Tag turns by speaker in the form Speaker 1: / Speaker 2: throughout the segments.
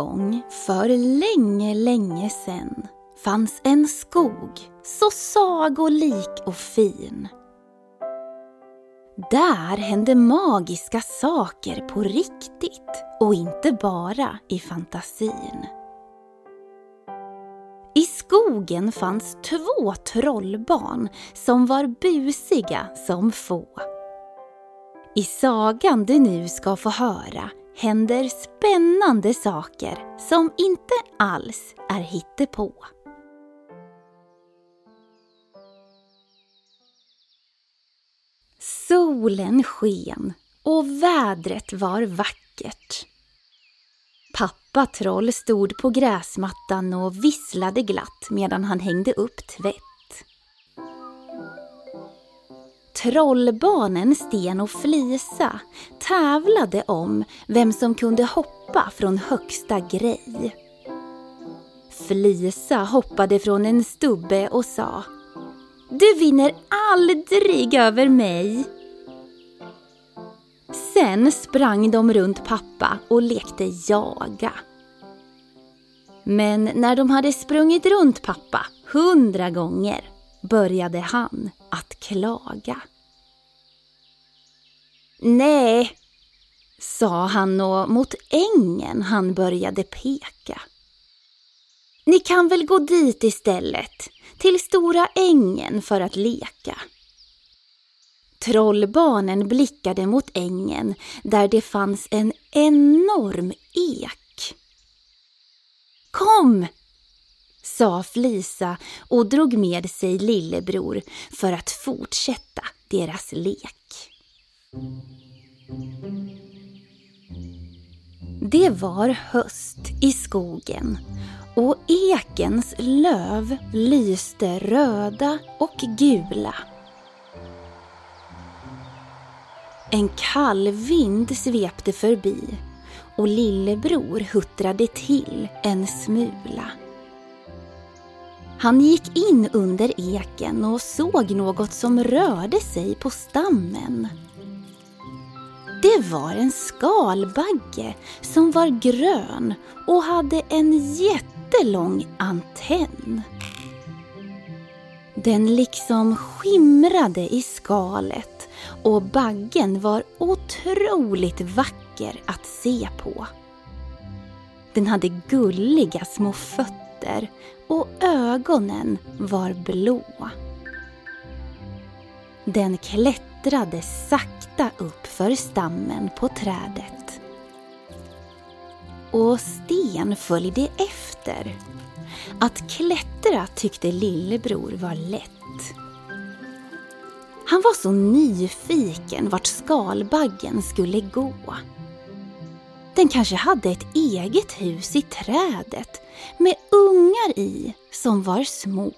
Speaker 1: Gång för länge, länge sedan fanns en skog så sagolik och fin. Där hände magiska saker på riktigt och inte bara i fantasin. I skogen fanns två trollbarn som var busiga som få. I sagan du nu ska få höra händer spännande saker som inte alls är hittepå. Solen sken och vädret var vackert. Pappa Troll stod på gräsmattan och visslade glatt medan han hängde upp tvätt. Trollbarnen Sten och Flisa tävlade om vem som kunde hoppa från högsta grej. Flisa hoppade från en stubbe och sa Du vinner aldrig över mig! Sen sprang de runt pappa och lekte jaga. Men när de hade sprungit runt pappa hundra gånger började han att klaga. Nej, sa han och mot ängen han började peka. Ni kan väl gå dit istället, till stora ängen för att leka. Trollbarnen blickade mot ängen där det fanns en enorm ek. Kom! Sa Flisa och drog med sig lillebror för att fortsätta deras lek. Det var höst i skogen och ekens löv lyste röda och gula. En kall vind svepte förbi och lillebror huttrade till en smula. Han gick in under eken och såg något som rörde sig på stammen. Det var en skalbagge som var grön och hade en jättelång antenn. Den liksom skimrade i skalet och baggen var otroligt vacker att se på. Den hade gulliga små fötter och ögonen var blå. Den klättrade sakta upp för stammen på trädet. Och Sten följde efter. Att klättra tyckte lillebror var lätt. Han var så nyfiken vart skalbaggen skulle gå. Den kanske hade ett eget hus i trädet med ungar i som var små.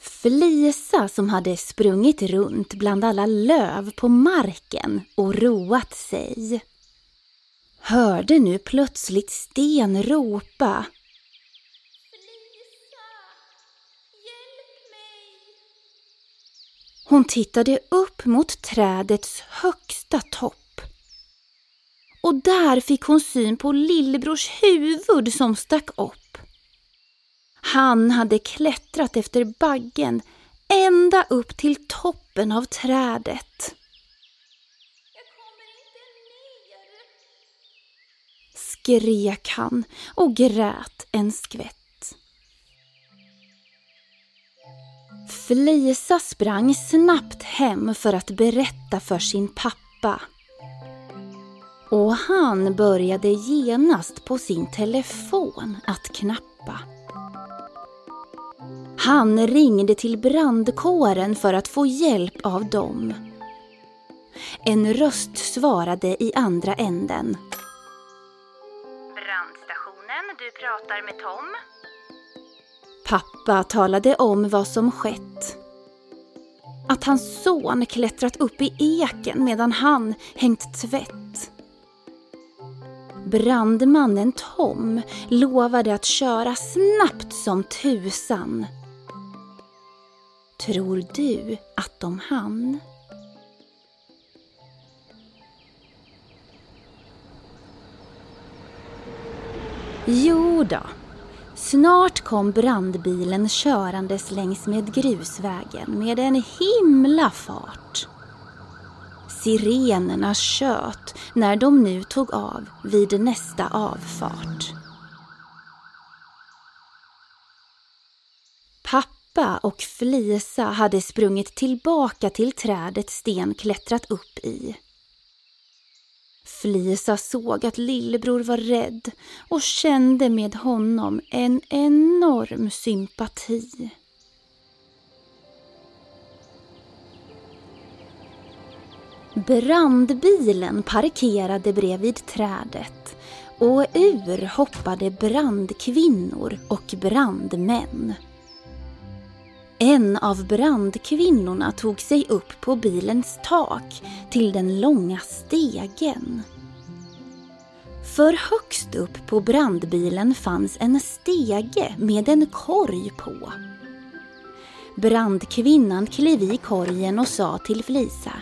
Speaker 1: Flisa som hade sprungit runt bland alla löv på marken och roat sig hörde nu plötsligt Sten ropa Hon tittade upp mot trädets högsta topp. Och där fick hon syn på lillebrors huvud som stack upp. Han hade klättrat efter baggen ända upp till toppen av trädet. Skrek han och grät en skvätt. Flisa sprang snabbt hem för att berätta för sin pappa. Och han började genast på sin telefon att knappa. Han ringde till brandkåren för att få hjälp av dem. En röst svarade i andra änden.
Speaker 2: Brandstationen, du pratar med Tom.
Speaker 1: Pappa talade om vad som skett. Att hans son klättrat upp i eken medan han hängt tvätt. Brandmannen Tom lovade att köra snabbt som tusan. Tror du att de hann? Jo då. Snart kom brandbilen körandes längs med grusvägen med en himla fart. Sirenerna tjöt när de nu tog av vid nästa avfart. Pappa och Flisa hade sprungit tillbaka till trädet Sten klättrat upp i. Flisa såg att lillebror var rädd och kände med honom en enorm sympati. Brandbilen parkerade bredvid trädet och ur hoppade brandkvinnor och brandmän. En av brandkvinnorna tog sig upp på bilens tak till den långa stegen. För högst upp på brandbilen fanns en stege med en korg på. Brandkvinnan klev i korgen och sa till Flisa.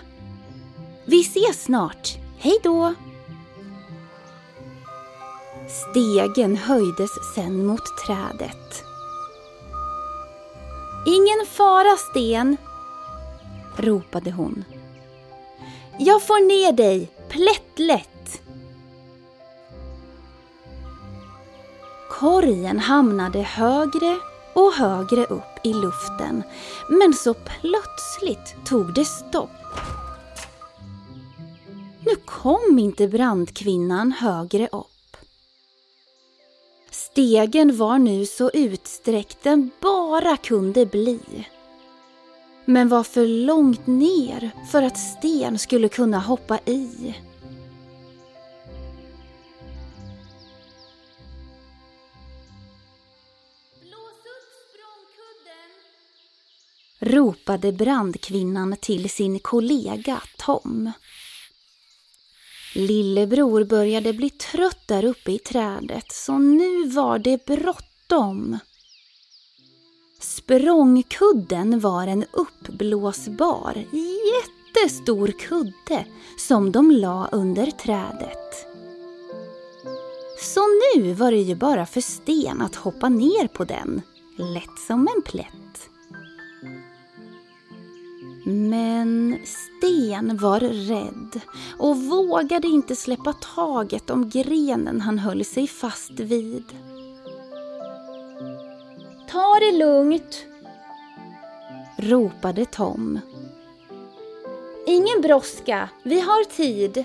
Speaker 1: Vi ses snart, hej då! Stegen höjdes sen mot trädet. Ingen fara, Sten, ropade hon. Jag får ner dig, plättlätt. Korgen hamnade högre och högre upp i luften, men så plötsligt tog det stopp. Nu kom inte brandkvinnan högre upp. Stegen var nu så utsträckt den bara kunde bli. Men var för långt ner för att Sten skulle kunna hoppa i. Ropade brandkvinnan till sin kollega Tom. Lillebror började bli trött där uppe i trädet så nu var det bråttom. Språngkudden var en uppblåsbar, jättestor kudde som de la under trädet. Så nu var det ju bara för Sten att hoppa ner på den, lätt som en plätt. Men Sten var rädd och vågade inte släppa taget om grenen han höll sig fast vid. Ta det lugnt, ropade Tom. Ingen brådska, vi har tid.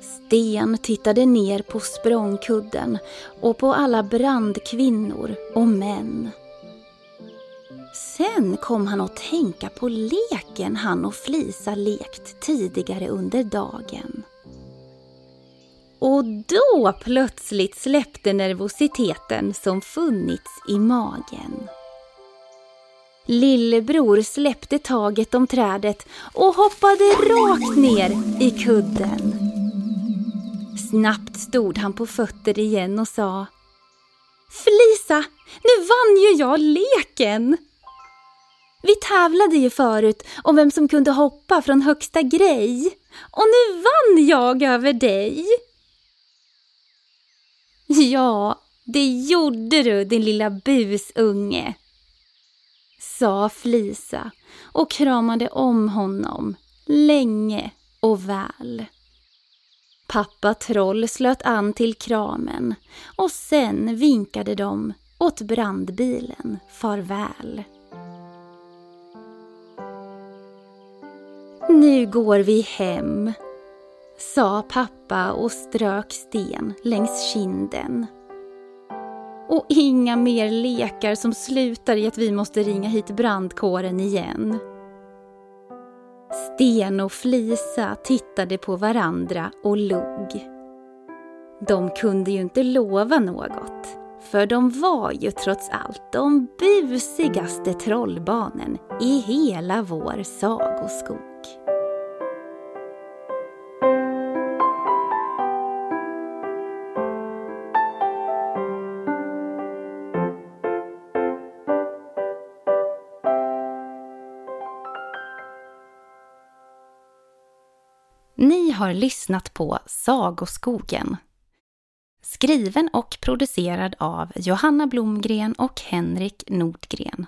Speaker 1: Sten tittade ner på språngkudden och på alla brandkvinnor och män. Sen kom han att tänka på leken han och Flisa lekt tidigare under dagen. Och då plötsligt släppte nervositeten som funnits i magen. Lillebror släppte taget om trädet och hoppade rakt ner i kudden. Snabbt stod han på fötter igen och sa Flisa, nu vann ju jag leken! Vi tävlade ju förut om vem som kunde hoppa från högsta grej. Och nu vann jag över dig. Ja, det gjorde du din lilla busunge, sa Flisa och kramade om honom länge och väl. Pappa Troll slöt an till kramen och sen vinkade de åt brandbilen farväl. Nu går vi hem, sa pappa och strök sten längs kinden. Och inga mer lekar som slutar i att vi måste ringa hit brandkåren igen. Sten och Flisa tittade på varandra och log. De kunde ju inte lova något, för de var ju trots allt de busigaste trollbarnen i hela vår sagoskog. Ni har lyssnat på Sagoskogen. Skriven och producerad av Johanna Blomgren och Henrik Nordgren.